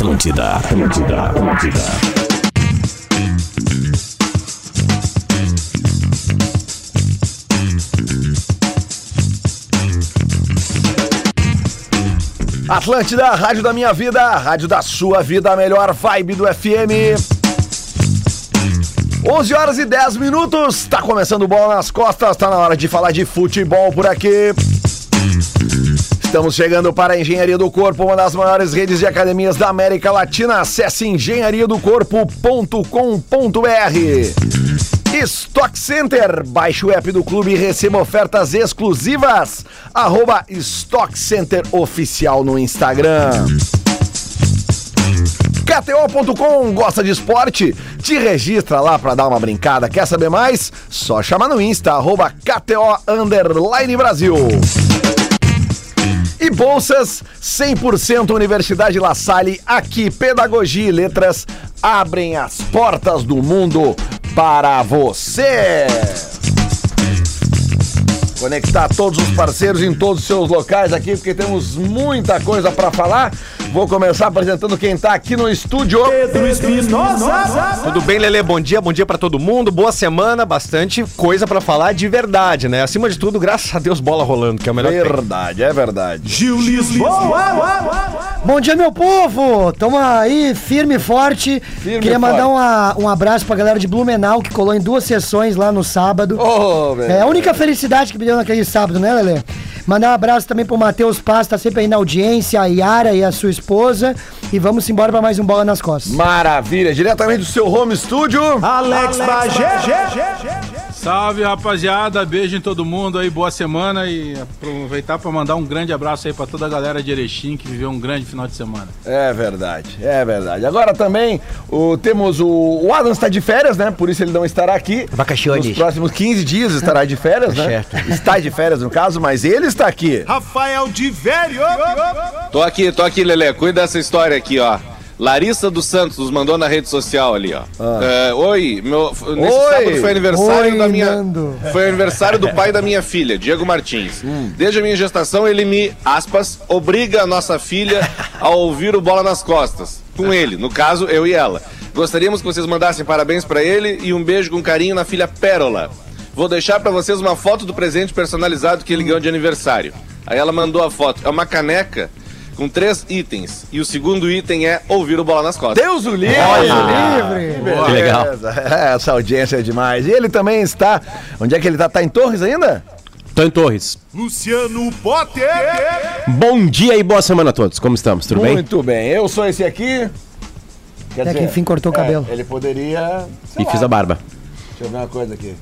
Atlântida, Atlântida, Atlântida. Atlântida, rádio da minha vida, rádio da sua vida, a melhor vibe do FM. 11 horas e 10 minutos, tá começando o bola nas costas, tá na hora de falar de futebol por aqui. Estamos chegando para a Engenharia do Corpo, uma das maiores redes de academias da América Latina. Acesse engenhariadocorpo.com.br. Stock Center, baixe o app do clube e receba ofertas exclusivas. Arroba Stock Center Oficial no Instagram. KTO.com, gosta de esporte? Te registra lá pra dar uma brincada. Quer saber mais? Só chamar no Insta, arroba KTO Brasil. Bolsas 100% Universidade La Salle, aqui Pedagogia e Letras abrem as portas do mundo para você. Conectar todos os parceiros em todos os seus locais aqui, porque temos muita coisa para falar. Vou começar apresentando quem tá aqui no estúdio. Pedro Espinosa. Tudo bem, Lele? Bom dia, bom dia pra todo mundo. Boa semana, bastante coisa pra falar de verdade, né? Acima de tudo, graças a Deus, bola rolando, que é o melhor. Verdade, é verdade. Gil Lisboa. Bom dia, meu povo! Tamo aí, firme e forte. Firme Queria mandar forte. uma- um abraço pra galera de Blumenau, que colou em duas sessões lá no sábado. Velho. É a única felicidade que me deu naquele sábado, né, Lelê? Mandar um abraço também pro Matheus Paz, tá sempre aí na audiência, a Yara e a sua esposa. E vamos embora pra mais um Bola nas Costas. Maravilha, diretamente do seu home studio. Alex Bagé. Salve rapaziada, beijo em todo mundo aí, boa semana e aproveitar para mandar um grande abraço aí para toda a galera de Erechim que viveu um grande final de semana. É verdade, é verdade. Agora também o, temos o, o Adams está de férias, né? Por isso ele não estará aqui. Vacaciones. Nos próximos 15 dias estará de férias, né? Certo. Está de férias no caso, mas ele está aqui. Rafael de Velho. Tô aqui, tô aqui, Lelê. Cuida dessa história aqui, ó. Larissa dos Santos nos mandou na rede social ali, ó. É, oi, meu, nesse Oi. sábado foi aniversário Oi, da minha. Nando. Foi aniversário do pai da minha filha, Diego Martins. Desde a minha gestação, ele me, aspas, obriga a nossa filha a ouvir o bola nas costas. Com ele, no caso, eu e ela. Gostaríamos que vocês mandassem parabéns pra ele e um beijo com carinho na filha Pérola. Vou deixar pra vocês uma foto do presente personalizado que ele ganhou de aniversário. Aí ela mandou a foto. É uma caneca com três itens. E o segundo item é ouvir o bola nas costas. Deus o livre! livre! Que legal. Essa audiência é demais. E ele também está. Onde é que ele está? Tá em Torres ainda? Tô em Torres. Luciano Potter. Bom dia e boa semana a todos. Como estamos? Tudo bem? Muito bem. Eu sou esse aqui. Quer É que enfim cortou o cabelo. Ele poderia. E lá, fiz a barba. Deixa eu ver uma coisa aqui.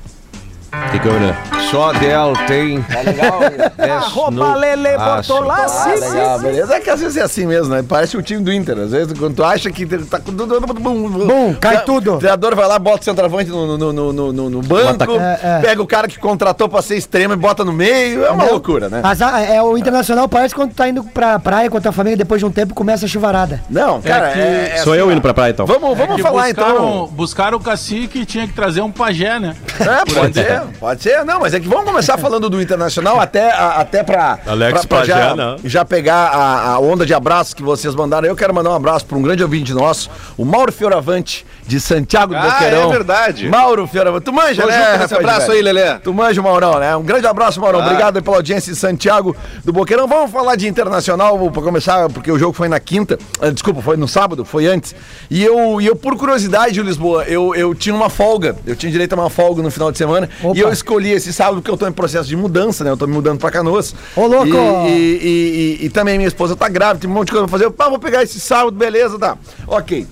Que, que eu olhei? Só Del tem Tá legal? 10 no... Lele sim. Ah, legal, beleza. É que às vezes é assim mesmo, né? Parece o time do Inter. Às vezes, quando tu acha que tá com tudo. Bum, Bum, cai tudo. O treinador vai lá, bota o centroavante no, no, no, no, no- no banco, É, é. pega o cara que contratou pra ser extremo e bota no meio. É uma loucura, né? Mas, ah, é, o Internacional parece quando tu tá indo pra praia com a tua família, depois de um tempo começa a chuvarada. Não, cara, que é, é Sou assim, eu indo pra praia então. Vamos, vamos falar buscaram, então. Buscaram o cacique e tinha que trazer um pajé, né? É, pode ser, pode ser. Não, mas é que vamos começar falando do Internacional até, a- até pra, Alex pra, pra Pajé, já, não. já pegar a, a onda de abraços que vocês mandaram. Eu quero mandar um abraço para um grande ouvinte nosso, o Mauro Fioravante, de Santiago do Ah, Boqueirão. é verdade. Mauro Fioravante. Tu manja, Tô né? de abraço velho? aí, Lelê. Tu manja Maurão, né? Um grande abraço, Maurão. Claro. Obrigado pela audiência de Santiago do Boqueirão. Vamos falar de Internacional para começar, porque o jogo foi na quinta. Ah, Desculpa, foi no sábado, foi antes. E eu, e eu por curiosidade, Lisboa, eu, eu tinha uma folga. Eu tinha direito a uma folga no final de semana. Opa. E eu escolhi esse sábado porque eu tô em processo de mudança, né? Eu tô me mudando pra Canoas. Ô, louco! E, e- e- e- e também minha esposa tá grávida, tem um monte de coisa pra fazer. Eu, pá, vou pegar esse sábado, beleza, tá. Ok.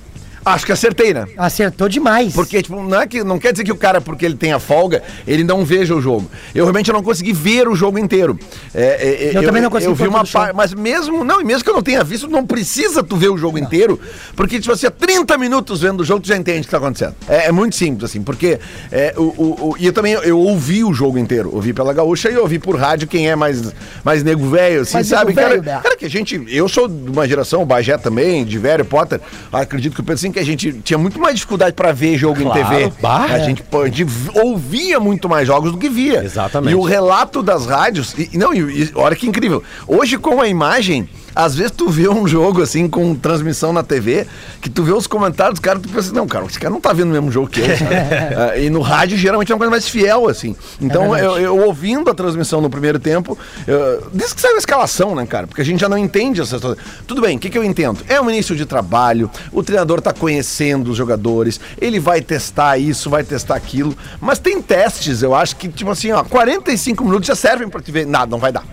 Acho que acertei, né? Acertou demais. Porque, tipo, não, é que, não quer dizer que o cara, porque ele tenha folga, ele não veja o jogo. Eu realmente não consegui ver o jogo inteiro. É, é, Eu também não consegui Eu vi uma parte, mas mesmo, não, e mesmo que eu não tenha visto, não precisa tu ver o jogo inteiro, porque, tipo assim, 30 minutos vendo o jogo, tu já entende o que tá acontecendo. É, é muito simples, assim, porque, é, o, o, o- e eu também, eu ouvi o jogo inteiro, ouvi pela gaúcha e ouvi por rádio, quem é mais, mais nego velho, assim, Mais sabe? Cara, velho, cara, que a gente, eu sou de uma geração, o Bagé também, de velho, Potter, acredito que eu penso assim, que a gente tinha muito mais dificuldade pra ver jogo em TV. bah, a é. gente, a gente ouvia muito mais jogos do que via. Exatamente. E o relato das rádios, e não, e, e olha que incrível. Hoje com a imagem, às vezes tu vê um jogo assim com transmissão na TV, que tu vê os comentários dos caras, tu pensa, não, cara, esse cara não tá vendo o mesmo jogo que eu. sabe? Ah, e no rádio geralmente é uma coisa mais fiel, assim. Então É eu, eu ouvindo a transmissão no primeiro tempo, eu, desde que saiu a escalação, né, cara? Porque a gente já não entende essas coisas. Tudo bem, o que, que eu entendo? É um início de trabalho, o treinador tá conhecendo os jogadores, ele vai testar isso, vai testar aquilo, mas tem testes, eu acho que, tipo assim, ó, 45 minutos já servem pra te ver. Nada, não vai dar.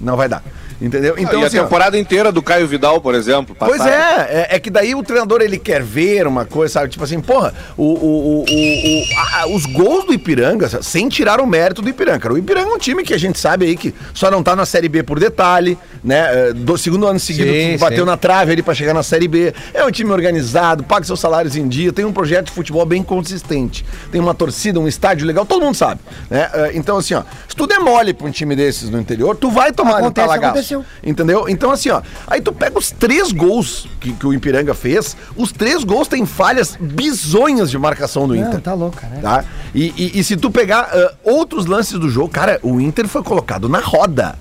Não vai dar. Entendeu? Então, e a assim, ó, temporada inteira do Caio Vidal, por exemplo. Pois é, é, é que daí o treinador ele quer ver uma coisa, sabe? Tipo assim, porra, o, o, o, ah, os gols do Ipiranga, sem tirar o mérito do Ipiranga. cara. O Ipiranga é um time que a gente sabe aí que só não tá na Série B por detalhe, né? É, Do segundo ano seguido Sim, bateu sim. na trave ali pra chegar na Série B. É um time organizado, paga seus salários em dia, tem um projeto de futebol bem consistente. Tem uma torcida, um estádio legal, todo mundo sabe, né? É, Então assim, ó, se tu demole pra um time desses no interior, tu vai tomar um Acontece, aconteceu. Entendeu? Então, assim, ó. Aí tu pega os três gols que, que o Ipiranga fez, os três gols têm falhas bizonhas de marcação do Não, Inter. tá louco, cara. Tá? E, e- e se tu pegar ah, outros lances do jogo, cara, o Inter foi colocado na roda.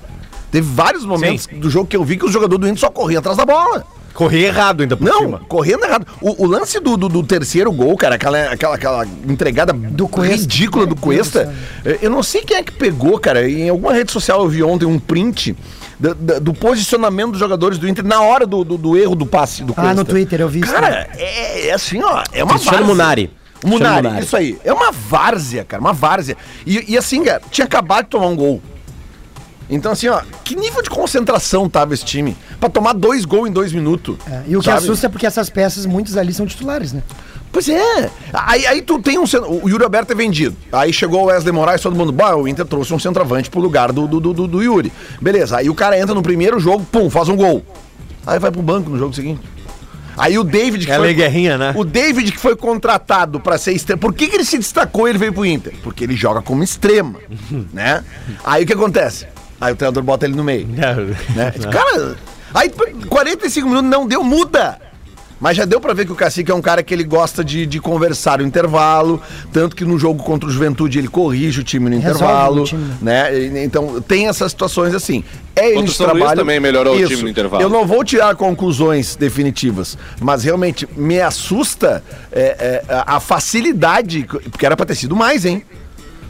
Teve vários momentos do jogo que eu vi que o jogador do Inter só corria atrás da bola. Correr errado ainda por Não, cima. correndo errado. O, o lance do, do, do terceiro gol, cara, aquela, aquela, aquela entregada do Cuesta. ridícula do Cuesta, do eh, eu não sei quem é que pegou, cara. Em alguma rede social eu vi ontem um print da- do, posicionamento dos jogadores do Inter na hora do, do, do erro do passe do Ah, no Twitter, eu vi isso Cara, é, é assim, ó. É uma Cristiano várzea. Munari. O Munari, Munari. isso aí. É uma várzea, cara, uma várzea. E, e assim, cara, tinha acabado de tomar um gol. Então, assim, ó, que nível de concentração tava esse time? Pra tomar dois gols em dois minutos. É, e o que sabe? assusta é porque essas peças, muitos ali são titulares, né? Pois é. Aí, aí tu tem um. O Yuri Alberto é vendido. Aí chegou o Wesley Moraes, todo mundo. Bah, o Inter trouxe um centroavante pro lugar do, do, do, do- Yuri. Beleza. Aí o cara entra no primeiro jogo, pum, faz um gol. Aí vai pro banco no jogo seguinte. Aí o David que É a Lei Guerrinha, né? O David que foi contratado pra ser extremo. Por que, que ele se destacou e ele veio pro Inter? Porque ele joga como extrema, né? Aí o que acontece? Aí o treinador bota ele no meio. né? Cara, aí 45 minutos não deu, muda. Mas já deu pra ver que o Cacique é um cara que ele gosta de, de conversar no intervalo, tanto que no jogo contra o Juventude ele corrige o time no Resolve intervalo, o time, né? Então tem essas situações assim. É Contra o São Luís trabalho. também melhorou o time no intervalo. Eu não vou tirar conclusões definitivas, mas realmente me assusta é, é, a a facilidade, porque era pra ter sido mais, hein?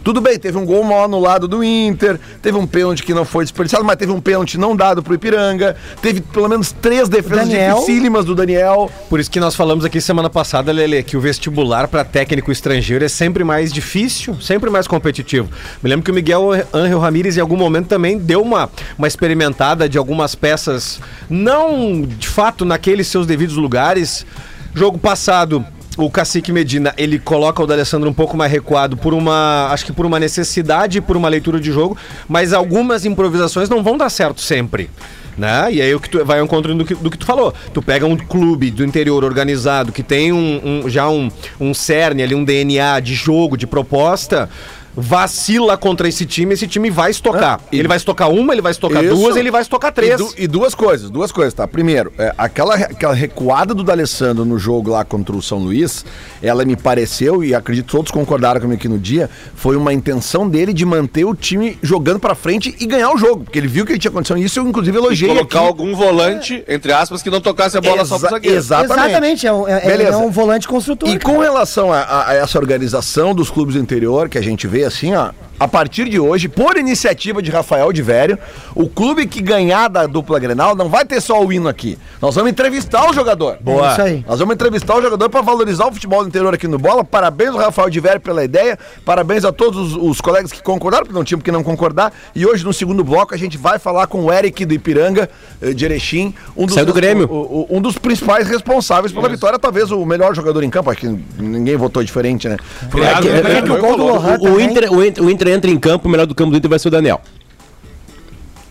Tudo bem, teve um gol mal anulado do Inter, teve um pênalti que não foi desperdiçado, mas teve um pênalti não dado pro Ipiranga, teve pelo menos três defesas Daniel. dificílimas do Daniel. Por isso que nós falamos aqui semana passada, Lele, que o vestibular para técnico estrangeiro é sempre mais difícil, sempre mais competitivo. Me lembro que o Miguel Ángel Ramírez em algum momento também deu uma, uma experimentada de algumas peças, não de fato naqueles seus devidos lugares. Jogo passado, o Cacique Medina, ele coloca o D'Alessandro um pouco mais recuado por uma, acho que por uma necessidade, por uma leitura de jogo, mas algumas improvisações não vão dar certo sempre. Né? E aí o que tu vai ao encontro do que, do que tu falou. Tu pega um clube do interior organizado que tem um, um- já um, um cerne ali, um DNA de jogo, de proposta, vacila contra esse time, esse time vai estocar. e- ele vai estocar uma, ele vai estocar Isso. duas, ele vai estocar três. E, du- e duas coisas, duas coisas, tá? Primeiro, é, aquela, aquela recuada do D'Alessandro no jogo lá contra o São Luís, ela me pareceu, e acredito que todos concordaram comigo aqui no dia, foi uma intenção dele de manter o time jogando pra frente e ganhar o jogo, porque ele viu que ele tinha condição, e isso eu inclusive E elogiei colocar aqui. algum volante, entre aspas, que não tocasse a bola só pro Exa- zagueiro. Exatamente. é, um, é, é um volante construtor. E com relação a, a- a essa organização dos clubes do interior, que a gente vê assim, ó, a partir de hoje, por iniciativa de Rafael de Vério, o clube que ganhar da dupla Grenal não vai ter só o hino aqui. Nós vamos entrevistar o jogador. Boa. É isso aí. Nós vamos entrevistar o jogador para valorizar o futebol do interior aqui no Bola. Parabéns ao Rafael de Vério pela ideia. Parabéns a todos os, os colegas que concordaram, porque não tinha por que não concordar. E hoje, no segundo bloco, a gente vai falar com o Eric do Ipiranga, eh, de Erechim. Um dos, Saiu do Grêmio. o- o- um dos principais responsáveis pela vitória, talvez o melhor jogador em campo. Acho que ninguém votou diferente, né? É, é, que o o, Inter, o Inter entra em campo, o melhor do campo do Inter vai ser o Daniel.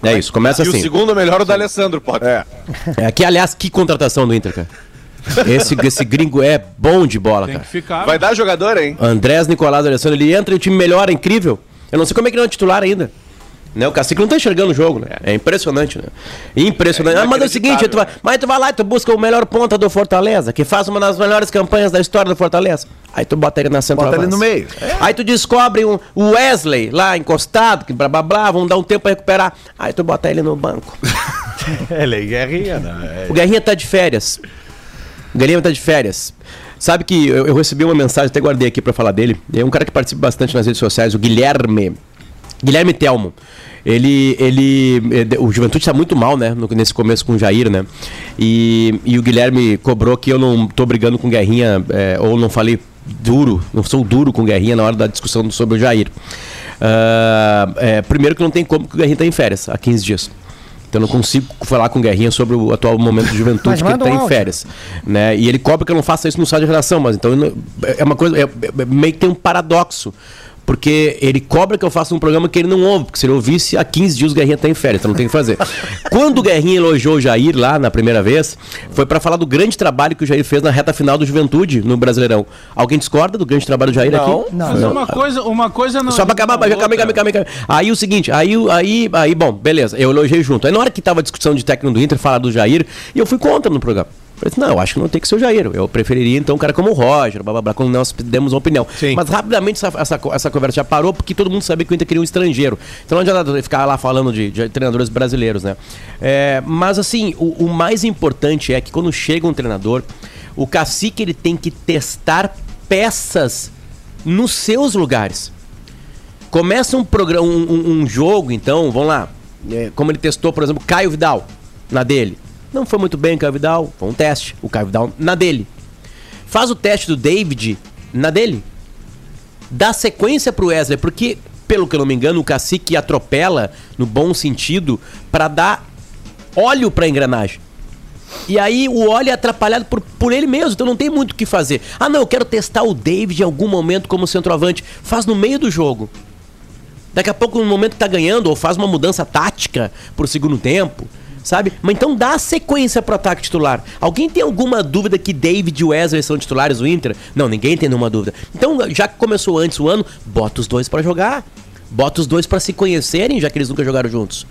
É isso, começa E o assim. segundo melhor, o da Alessandro, pode. É. É, que, aliás, que contratação do Inter, cara. Esse, esse gringo é bom de bola, Tem cara. que ficar. Vai dar jogador, hein? Andrés Nicolás Alessandro, ele entra e o time melhora, é incrível. Eu não sei como é que ele não é titular ainda. Né? O Cacique não tá enxergando o jogo, né? É impressionante, né? Impressionante. É ah, mas é o seguinte, tu vai, mas tu vai lá e tu busca o melhor ponta do Fortaleza, que faz uma das melhores campanhas da história do Fortaleza. Aí tu bota ele na central. Bota ele no meio. Aí tu descobre um, Wesley lá encostado, que blá blá blá, vão dar um tempo pra recuperar. Aí tu bota ele no banco. Ele é guerrinha, né? O Guerrinha tá de férias. O Guerrinha tá de férias. Sabe que eu, eu recebi uma mensagem, até guardei aqui pra falar dele. É um cara que participa bastante nas redes sociais, o Guilherme. Guilherme Telmo. Ele, ele, eh, o Juventude está muito mal, né? nesse começo com o Jair, né? E, e o Guilherme cobrou que eu não tô brigando com Guerrinha, eh, ou não falei duro, não sou duro com Guerrinha na hora da discussão sobre o Jair. Ah, eh, primeiro que não tem como que o Guerrinha tá em férias há 15 dias. Então eu não consigo falar com o Guerrinha sobre o atual momento de juventude que ele está em férias. Né? E ele cobra que eu não faça isso no site de redação, mas então não- é uma coisa. É, é- meio que tem um paradoxo. Porque ele cobra que eu faça um programa que ele não ouve, porque se ele ouvisse, há 15 dias o Guerrinha tá em férias, então não tem o que fazer. Quando o Guerrinha elogiou o Jair lá na primeira vez, foi para falar do grande trabalho que o Jair fez na reta final do Juventude no Brasileirão. Alguém discorda do grande trabalho do Jair aqui? Não. Mas uma coisa, uma coisa não. Só pra acabar, calma, calma, calma, calma. Aí o seguinte, aí, aí, aí, bom, beleza, eu elogiei junto. Aí na hora que tava a discussão de técnico do Inter, falar do Jair, e eu fui contra no programa. Falei não, eu acho que não tem que ser o Jair. Eu preferiria então um cara como o Roger, blá blá blá, quando nós demos uma opinião. Sim. Mas rapidamente essa, essa, essa conversa já parou, porque todo mundo sabia que o Inter queria um estrangeiro. Então não adianta ficar lá falando de, de treinadores brasileiros, né? É, mas assim, o, o mais importante é que quando chega um treinador, o cacique ele tem que testar peças nos seus lugares. Começa um programa, um, um- um jogo, então, vamos lá. é, como ele testou, por exemplo, Caio Vidal na dele. Não foi muito bem o Caio Vidal, foi um teste. O Caio Vidal na dele. Faz o teste do David na dele. Dá sequência pro Wesley, porque, pelo que eu não me engano, o cacique atropela, no bom sentido, pra dar óleo pra engrenagem. E aí o óleo é atrapalhado por, por ele mesmo, então não tem muito o que fazer. Ah, não, eu quero testar o David em algum momento como centroavante. Faz no meio do jogo. Daqui a pouco, no momento que tá ganhando, ou faz uma mudança tática pro segundo tempo, sabe? Mas então dá sequência pro ataque titular. Alguém tem alguma dúvida que David e Wesley são titulares do Inter? Não, ninguém tem nenhuma dúvida. Então, já que começou antes o ano, bota os dois pra jogar. Bota os dois pra se conhecerem, já que eles nunca jogaram juntos.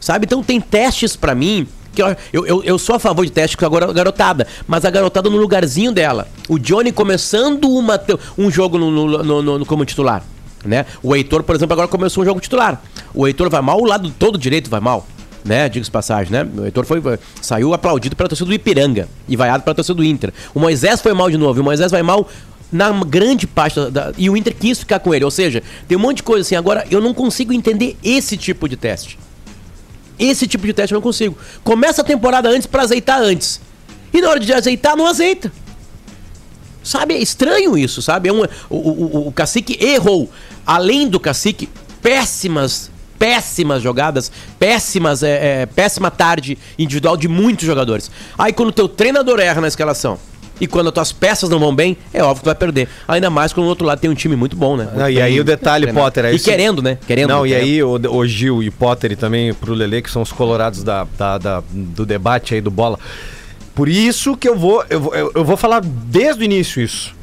Sabe? Então tem testes pra mim. Que eu, eu, eu, sou a favor de testes com a garo- garotada, mas a garotada no lugarzinho dela. O Johnny começando uma, um jogo no- no- no- no- como titular. Né? O Heitor, por exemplo, agora começou um jogo titular. O Heitor vai mal, o lado todo direito vai mal. Né? Diga-se passagem, né? O Heitor foi, saiu aplaudido pela torcida do Ipiranga e vaiado pela torcida do Inter. O Moisés foi mal de novo, e o Moisés vai mal na grande parte da, E o Inter quis ficar com ele. Ou seja, tem um monte de coisa assim. Agora, eu não consigo entender esse tipo de teste. Esse tipo de teste eu não consigo. Começa a temporada antes pra azeitar antes. E na hora de azeitar, não azeita. Sabe, é estranho isso, sabe? É um, o, o- o cacique errou. Além do cacique, péssimas, péssimas jogadas, péssimas, é, é, péssima tarde individual de muitos jogadores. Aí quando o teu treinador erra na escalação e quando as tuas peças não vão bem, é óbvio que tu vai perder. Ainda mais quando o outro lado tem um time muito bom, né? Não, e aí o detalhe. Potter, é E isso- querendo, né? Querendo. Não, e querendo. aí o, o Gil e Potter e também pro Lele, que são os colorados da, da- da- do debate aí do bola. Por isso que eu vou, eu vou, eu vou falar desde o início isso.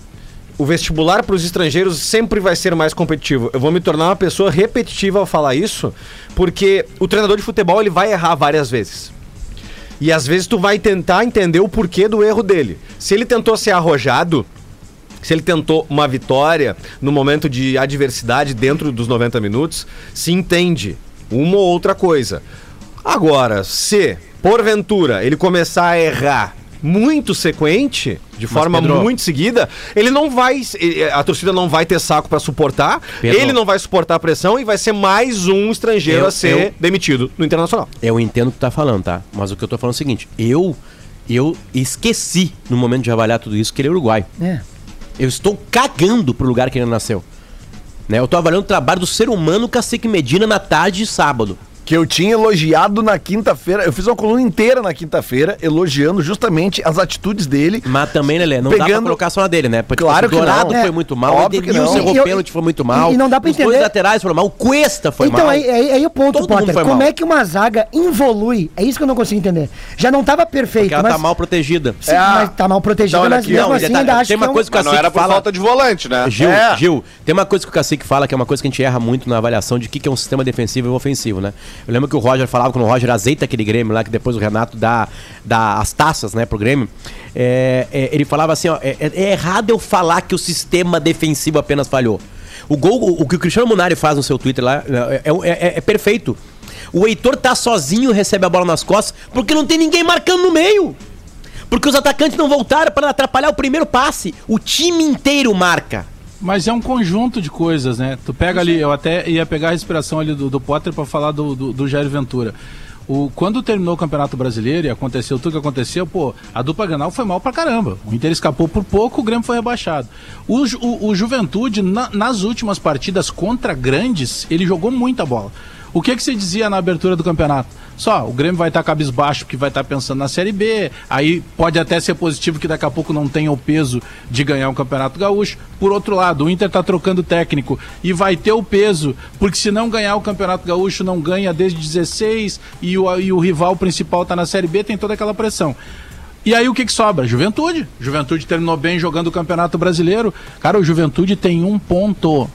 O vestibular para os estrangeiros sempre vai ser mais competitivo. Eu vou me tornar uma pessoa repetitiva ao falar isso, porque o treinador de futebol ele vai errar várias vezes. E às vezes tu vai tentar entender o porquê do erro dele. Se ele tentou ser arrojado, se ele tentou uma vitória no momento de adversidade dentro dos 90 minutos, se entende uma ou outra coisa. Agora, se porventura ele começar a errar muito sequente, de forma Pedro- muito seguida, ele não vai, a torcida não vai ter saco pra suportar, Pedro- ele não vai suportar a pressão e vai ser mais um estrangeiro Eu- a ser eu- demitido no Internacional. Eu entendo o que tu tá falando, tá? Mas o que eu tô falando é o seguinte: eu, eu esqueci, no momento de avaliar tudo isso, que ele é uruguai. É. Eu estou cagando pro lugar que ele nasceu. Né? Eu tô avaliando o trabalho do ser humano Cacique Medina na tarde de sábado. Que eu tinha elogiado na quinta-feira. Eu fiz uma coluna inteira na quinta-feira, elogiando justamente as atitudes dele. Mas também, Lelê, não dá pra Pegando- colocar só na dele, né? Porque Claro o que Dourado não. foi É, muito mal, óbvio o que Edenilson errou pênalti, foi muito mal. e não dá pra Os dois entender- laterais foram mal, o Cuesta foi então, mal. aí, aí, aí o ponto, Todo Potter. foi Como mal. é que uma zaga involui? É isso que eu não consigo entender. Já não tava perfeito, Porque ela mas... tá mal protegida. Sim, É, mas tá mal protegida, então, mas aqui, mesmo não, assim ainda acho tem uma que é coisa que o não era por fala... falta de volante, né? Gil, É. Gil, tem uma coisa que o Cacique fala, que é uma coisa que a gente erra muito na avaliação de o que, que é um sistema defensivo e ofensivo, né? Eu lembro que o Roger falava, quando o Roger azeita aquele Grêmio lá, que depois o Renato dá, dá as taças, né, pro Grêmio, é, é, ele falava assim, ó, é, é errado eu falar que o sistema defensivo apenas falhou. O gol, o, o que o Cristiano Munari faz no seu Twitter lá, é, é- é- é perfeito. O Heitor tá sozinho, recebe a bola nas costas, porque não tem ninguém marcando no meio. Porque os atacantes não voltaram para atrapalhar o primeiro passe. O time inteiro marca. Mas é um conjunto de coisas, né? Tu pega ali, eu até ia pegar a respiração ali do, do Potter pra falar do, do, do Jair Ventura. O, quando terminou o Campeonato Brasileiro e aconteceu tudo que aconteceu, pô, a dupla Granal foi mal pra caramba. O Inter escapou por pouco, o Grêmio foi rebaixado. O, o, o Juventude, na- nas últimas partidas contra grandes, ele jogou muita bola. O que que se dizia na abertura do campeonato? Só, o Grêmio vai estar cabisbaixo porque vai estar pensando na Série B, aí pode até ser positivo que daqui a pouco não tenha o peso de ganhar um Campeonato Gaúcho. Por outro lado, o Inter está trocando técnico e vai ter o peso, porque se não ganhar o Campeonato Gaúcho, não ganha desde 16 e o, e o rival principal está na Série B, tem toda aquela pressão. E aí o que, que sobra? Juventude. Juventude terminou bem jogando o Campeonato Brasileiro. Cara, o Juventude tem um ponto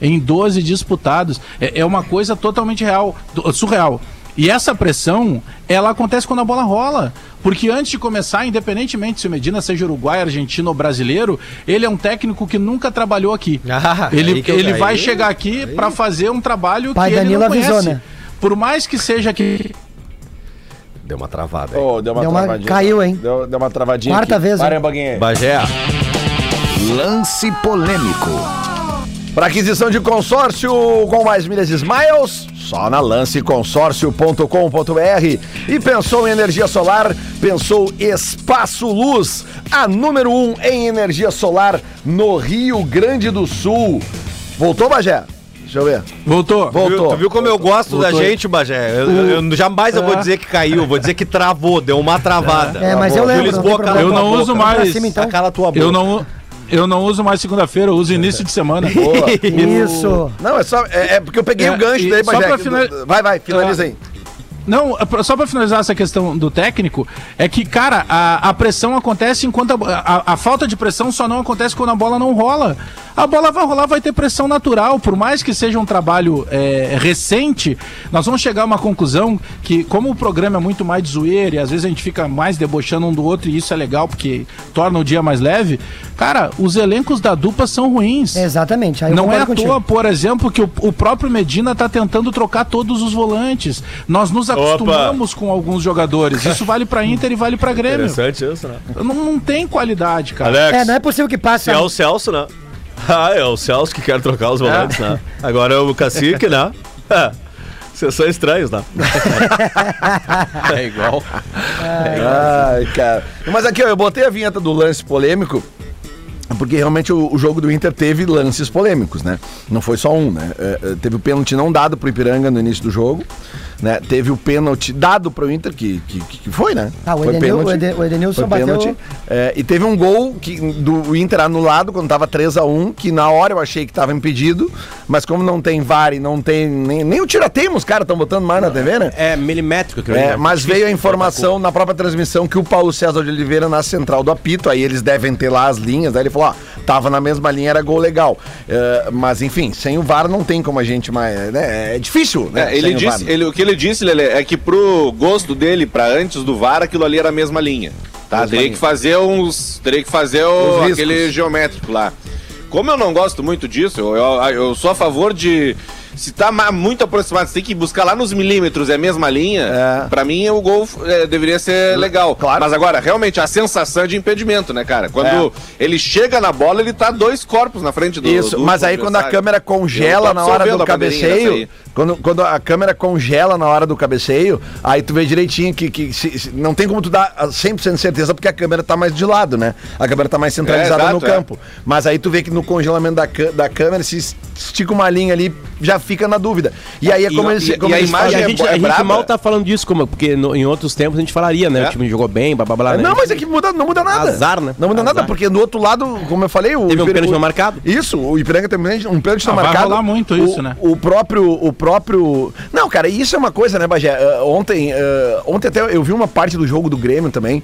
em 12 disputados. É, é uma coisa totalmente real, surreal. E essa pressão, ela acontece quando a bola rola. Porque antes de começar, independentemente se o Medina seja uruguai, argentino ou brasileiro, ele é um técnico que nunca trabalhou aqui. Ah, ele eu- ele vai chegar aqui para fazer um trabalho Pai que ele Danilo não conhece. avisou, né? Por mais que seja que Deu uma travada aí. Ô, deu uma, Deu uma- travadinha. caiu, hein? Deu, deu uma travadinha. Quarta aqui. vez, Para. Bagé. Lance polêmico. Para aquisição de consórcio com mais milhas Smiles, só na lanceconsórcio.com.br. E pensou em energia solar, pensou Espaço Luz, a número um em energia solar no Rio Grande do Sul. Voltou, Bagé? Deixa eu ver. voltou. Voltou. Tu viu como eu gosto da Voltou. gente, Bagé? Eu, eu- eu jamais eu vou É. dizer que caiu, vou dizer que travou, deu uma travada. É, mas eu lembro. Lisboa, não Eu tua não boca. uso mais. cima, então. Cala tua boca. Eu não, eu não uso mais segunda-feira, eu uso início de semana. Isso. Não, é só. É, é porque eu peguei É, o gancho e daí, pra final- Vai, vai, finaliza aí. Não, só pra finalizar essa questão do técnico, é que, cara, a, a pressão acontece enquanto. A, a- a falta de pressão só não acontece quando a bola não rola. A bola vai rolar, vai ter pressão natural. Por mais que seja um trabalho é, recente, nós vamos chegar a uma conclusão que, como o programa é muito mais de zoeira e às vezes a gente fica mais debochando um do outro e isso é legal porque torna o dia mais leve, cara, os elencos da dupla são ruins. Exatamente. Não é à contigo. toa, por exemplo, que o, o próprio Medina está tentando trocar todos os volantes. Nós nos acostumamos com alguns jogadores. Isso vale para Inter e vale para Grêmio. Interessante isso, né? Não, não tem qualidade, cara. Alex, É, não é possível que passe. se é o Celso, né? Ah, é o Celso que quer trocar os volantes, né? Agora é o Cacique, né? É. Vocês são estranhos, né? É igual. Ai, cara. Mas aqui, ó, eu botei a vinheta do lance polêmico. Porque realmente o, o jogo do Inter teve lances polêmicos, né? Não foi só um, né? É, é, teve o pênalti não dado pro Ipiranga no início do jogo, né? Teve o pênalti dado pro Inter, que, que, que foi, né? Ah, o foi Edenil- o Eden- o Edenilson foi bateu- pênalti. É, e teve um gol que, do Inter anulado quando tava 3x1, que na hora eu achei que tava impedido, mas como não tem VAR e não tem nem, nem o tirateimo, os caras estão botando mais na TV, né? É milimétrico aquilo É, ali, né? mas veio a informação na própria transmissão que o Paulo César de Oliveira na central do apito, aí eles devem ter lá as linhas, aí ele falou, ó, tava na mesma linha, era gol legal. É, mas enfim, sem o VAR não tem como a gente mais, né? É difícil, né? É, ele o disse, ele, o que ele disse, Lelê, é que pro gosto dele, pra antes do VAR, aquilo ali era a mesma linha. Tá? Mesma Teria linha. que fazer uns. Teria que fazer o- aquele geométrico lá. Como eu não gosto muito disso, eu, eu, eu sou a favor de. Se tá muito aproximado, você tem que buscar lá nos milímetros, é a mesma linha. É. Pra mim, o gol é, deveria ser legal. Claro. Mas agora, realmente, a sensação é de impedimento, né, cara? Quando ele chega na bola, ele tá dois corpos na frente do. Isso, do mas aí quando a câmera congela na hora do cabeceio. Quando, quando a câmera congela na hora do cabeceio, aí tu vê direitinho que, que se- se- não tem como tu dar a 100% de certeza porque a câmera tá mais de lado, né? A câmera tá mais centralizada É, no exato, é. campo. Mas aí tu vê que no congelamento da, da câmera, se estica uma linha ali, já fica na dúvida. E aí é E- como eles, e- como e a eles E imagem a é gente, é a gente braba. mal tá falando disso, como, porque no- em outros tempos a gente falaria, né? É. O time jogou bem, blá blá blá. né? Não, mas é que muda, não muda nada. Azar, né? Não muda nada, Azar. porque do outro lado, como eu falei, o Teve um pênalti o- não marcado. Isso, o Ipiranga tem um pênalti não Ah, vai marcado. rolar muito O- isso, né? O próprio, o próprio. Não, cara, isso é uma coisa, né, Bagé? Ah, ontem, ah, ontem até eu vi uma parte do jogo do Grêmio também.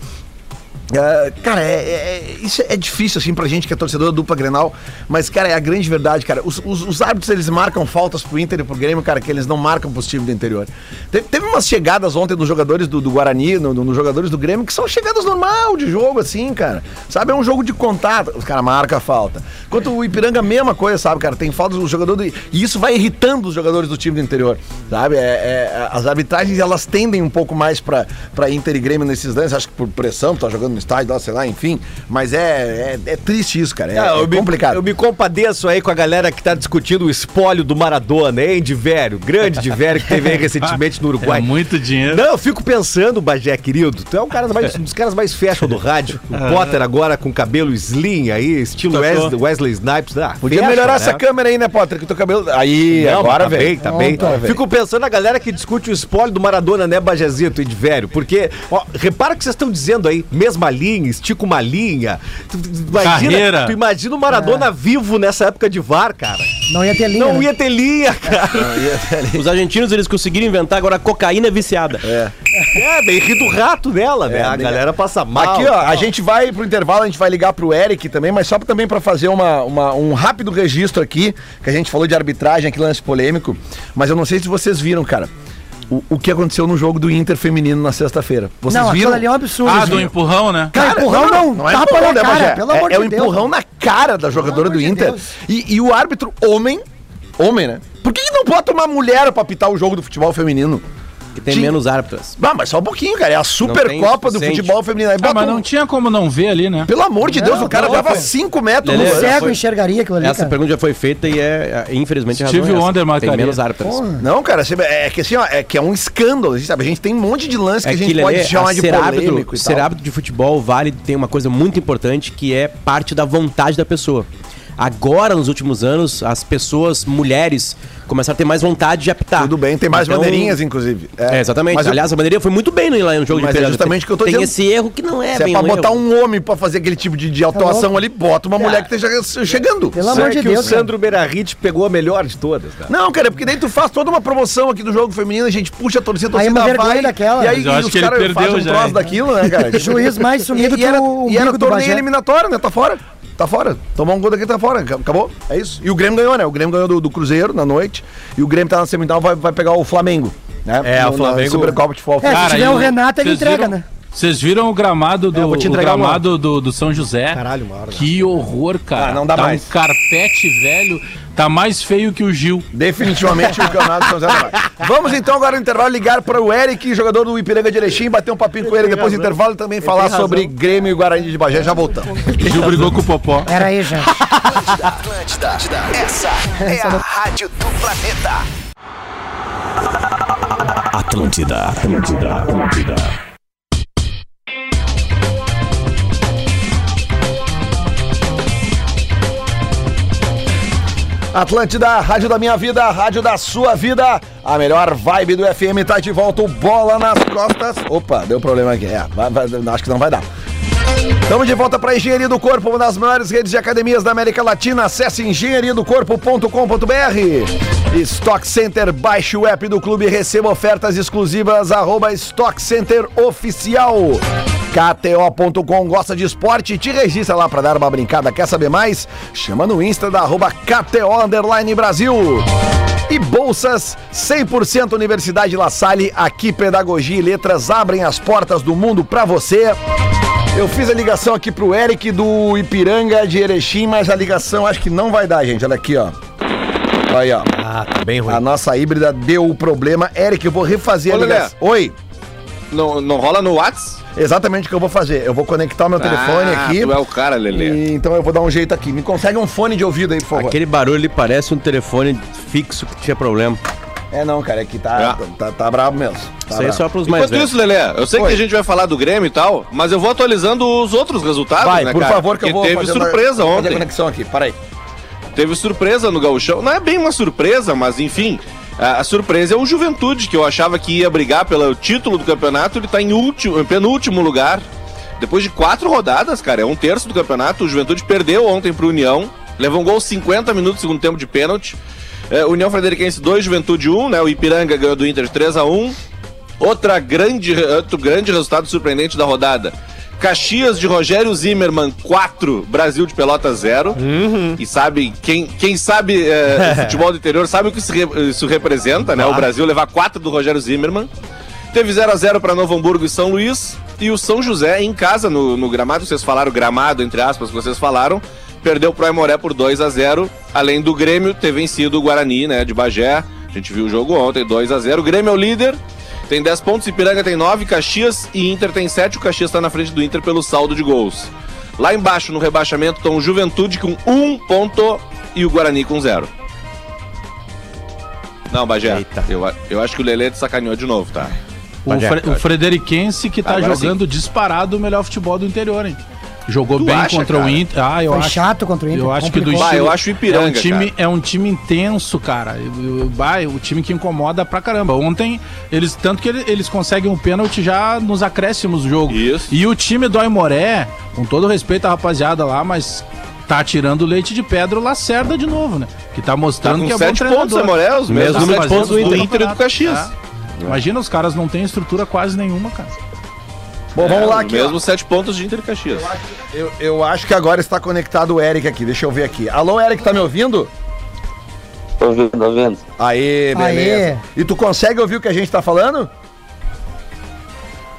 É, cara, é, é- isso é difícil, assim, pra gente que é torcedor da dupla Grenal, mas, cara, é a grande verdade, cara. Os, os, os árbitros, eles marcam faltas pro Inter e pro Grêmio, cara, que eles não marcam pros times do interior. Teve, teve umas chegadas ontem dos jogadores do, do Guarani, no- no- nos jogadores do Grêmio, que são chegadas normal de jogo, assim, cara. Sabe, é um jogo de contato. Os caras marcam a falta. Quanto o Ipiranga, mesma coisa, sabe, cara? Tem faltas do jogador do... E isso vai irritando os jogadores do time do interior, sabe? É, é- as arbitragens, elas tendem um pouco mais pra, pra Inter e Grêmio nesses lances, acho que por pressão, tá jogando no estádio lá, sei lá, enfim. Mas é, é, é triste isso, cara. É, Ah, é eu, me, complicado. eu me compadeço aí com a galera que tá discutindo o espólio do Maradona, hein, de velho, grande de velho que teve aí recentemente no Uruguai. É muito dinheiro. Não, eu fico pensando, Bagé, querido, tu é um, cara mais, um dos caras mais fashion do rádio. O Potter agora com cabelo slim aí, estilo Wesley, Wesley Snipes. Ah, Podia fashion, melhorar né? essa câmera aí, né, Potter? Que o teu cabelo. Aí, Não, agora, tá velho. bem, tá bem. Pronto, velho. Fico pensando na galera que discute o espólio do Maradona, né, Bajazito e de velho. Porque, ó, repara o que vocês estão dizendo aí, mesma linha, estica uma linha. Tu, tu- tu imagina, Carreira. tu imagina o Maradona vivo nessa época de VAR, cara. Não ia ter linha. Não né? ia ter linha, cara. Os argentinos, eles conseguiram inventar agora a cocaína viciada. É, bem ri do rato dela, né? a bem- galera passa mal. Aqui, ó, a gente vai pro intervalo, a gente vai ligar pro Eric também, mas só pra, também pra fazer uma, uma- um rápido registro aqui, que a gente falou de arbitragem, aqui lance polêmico, mas eu não sei se vocês viram, cara, o, o que aconteceu no jogo do Inter feminino na sexta-feira. Vocês Não, viram? ali é um absurdo. Ah, do empurrão, né? Cara, empurrão não, é tapa empurrão, na cara, pelo é, amor é de um Deus. empurrão na cara da jogadora do Inter. E, e o árbitro, homem, homem, né? Por que, que não bota uma mulher pra apitar o jogo do futebol feminino? Que tem Tinha- menos árbitros. Ah, mas só um pouquinho, cara. É a Supercopa do futebol feminino. Aí Ah, mas um- não tinha como não ver ali, né? Pelo amor de Deus, Não, o cara não, dava foi- 5 metros Lelê, no. Cego foi- enxergaria aquilo ali, Essa cara. pergunta já foi feita e é, é, infelizmente, a razão é essa. Wonder Tem menos árbitros. Não, cara, é que assim, ó, é que é um escândalo, sabe? A gente tem um monte de lance que É a que, gente Lelê, pode chamar de ser árbitro, ser árbitro de futebol vale tem uma coisa muito importante que é parte da vontade da pessoa. Agora, nos últimos anos, as pessoas, mulheres, começaram a ter mais vontade de apitar. Tudo bem, tem mais Então, bandeirinhas, inclusive. É, exatamente. Mas eu- Aliás, a bandeirinha foi muito bem no, lá no jogo Mas de é pênalti. justamente o que eu tô Tem dizendo. esse erro que não é Se é bem pra botar erro. um homem pra fazer aquele tipo de, de atuação louco? ali, bota uma mulher que esteja chegando. Pelo Será amor de que Deus, o Sandro Berarrit pegou a melhor de todas, cara? Não, cara, porque daí tu faz toda uma promoção aqui do jogo feminino, a gente puxa a torcida, a Aí é torcida uma vergonha vai, daquela. E aí eu acho os que ele caras perdeu fazem um já, troço daquilo, né, cara? Juiz mais sumido e, que era, o e era torneio eliminatório, né? Tá fora. Tá fora. Tomou um gol daqui, tá fora. Acabou. É isso. E o Grêmio ganhou, né? O Grêmio ganhou do, do Cruzeiro na noite. E o Grêmio tá na semifinal, vai, vai pegar o Flamengo. Né? É, o Na Flamengo- Supercopa de Futebol. É, se tiver o Renato, ele entrega, viram- né? Vocês viram o gramado do, É, eu vou te o gramado do, do São José? Caralho, uma hora. Que horror, cara. Ah, não dá tá mais. um carpete velho. Tá mais feio que o Gil. Definitivamente o campeonato São José não vai. Vamos então agora no intervalo ligar para o Eric, jogador do Ipiranga de Erechim, bater um papinho com ele depois do intervalo e também falar sobre Grêmio e Guarani de Bagé. Já voltamos. O Gil brigou com o Popó. Era aí, gente. Atlântida, essa é a rádio do planeta. Atlântida, Atlântida, Atlântida. Atlântida, rádio da minha vida, rádio da sua vida. A melhor vibe do FM tá de volta. Bola nas costas. Opa, deu problema aqui. É, vai- vai- acho que não vai dar. Estamos de volta para Engenharia do Corpo, uma das maiores redes de academias da América Latina. Acesse engenhariadocorpo.com.br. Stock Center, baixe o app do clube e receba ofertas exclusivas. Arroba Stock Center Oficial. KTO.com gosta de esporte? Te registra lá para dar uma brincada. Quer saber mais? Chama no Insta da arroba KTO Underline Brasil. E bolsas 100% Universidade La Salle. Aqui Pedagogia e Letras abrem as portas do mundo para você. Eu fiz a ligação aqui pro Eric do Ipiranga de Erechim, mas a ligação acho que não vai dar, gente. Olha aqui, ó. Aí, ó. Ah, tá bem ruim. A nossa híbrida deu o problema. Eric, eu vou refazer Ô, a Lelé. ligação. Oi. Não, não rola no Whats? Exatamente o que eu vou fazer. Eu vou conectar o meu telefone Ah, aqui. Tu é o cara, Lelê. E, então eu vou dar um jeito aqui. Me consegue um fone de ouvido aí, por favor. Aquele barulho ali parece um telefone fixo que tinha problema. É não, cara, é que tá, É. tá, tá bravo mesmo. Tá Isso aí é só pros mais Enquanto velhos. isso, Lelê, eu sei Oi. que a gente vai falar do Grêmio e tal, mas eu vou atualizando os outros resultados, Vai, né, por cara? favor, que eu vou teve fazer uma- surpresa vou fazer a ontem. conexão aqui, peraí. Teve surpresa no Gauchão. Não é bem uma surpresa, mas enfim. A, a surpresa é o Juventude, que eu achava que ia brigar pelo título do campeonato. Ele tá em, último, penúltimo lugar. Depois de quatro rodadas, cara, é um terço do campeonato. O Juventude perdeu ontem pro União. Levou um gol aos 50 minutos do segundo tempo de pênalti. É, União Frederiquense 2, Juventude 1, né? O Ipiranga ganhou do Inter de 3 a 1 Outra grande, outro grande resultado surpreendente da rodada. Caxias de Rogério Zimmermann 4, Brasil de Pelota 0. E sabe, quem, quem sabe é, futebol do interior sabe o que isso, isso representa, né? O Brasil levar 4 do Rogério Zimmermann. Teve 0 a 0 para Novo Hamburgo e São Luís. E o São José em casa, no, no gramado, vocês falaram gramado, entre aspas, que vocês falaram. Perdeu pro Aimoré por 2 a 0 Além do Grêmio ter vencido o Guarani, né, de Bagé. A gente viu o jogo ontem, 2 a 0 O Grêmio é o líder, tem 10 pontos, Ipiranga tem 9, Caxias e Inter tem 7. O Caxias está na frente do Inter pelo saldo de gols. Lá embaixo, no rebaixamento, estão o Juventude com 1 ponto e o Guarani com 0. Não, Bagé, eu, eu acho que o Lelê te sacaneou de novo, tá? O, Fre- o Frederiquense que tá Agora jogando disparado o melhor futebol do interior, hein? Jogou Tu bem acha, contra cara? o Inter. Ah, eu Foi acho. chato contra o Inter. Eu acho que do complicou. Bah, eu acho o Ipiranga, é um time cara. É um time intenso, cara. Bah, é o time que incomoda pra caramba. Ontem, eles tanto que ele- eles conseguem um pênalti já nos acréscimos do jogo. Isso. E o time do Aimoré, com todo respeito à rapaziada lá, mas tá tirando leite de pedra o Lacerda de novo, né? Que tá Tá mostrando com que é 7 bom pontos, treinador. Amoré, os Mesmo mesmos número de sete pontos do do Inter. E do Caxias. É. Imagina, os caras não têm estrutura quase nenhuma, cara. Bom, vamos lá É, aqui. ó. Mesmo 7 pontos de Inter e Caxias. Eu, eu acho que agora está conectado o Eric aqui. Deixa eu ver aqui. Alô, Eric, tá me ouvindo? Tô ouvindo, tô ouvindo. Aê, beleza. Aê. E tu consegue ouvir o que a gente tá falando?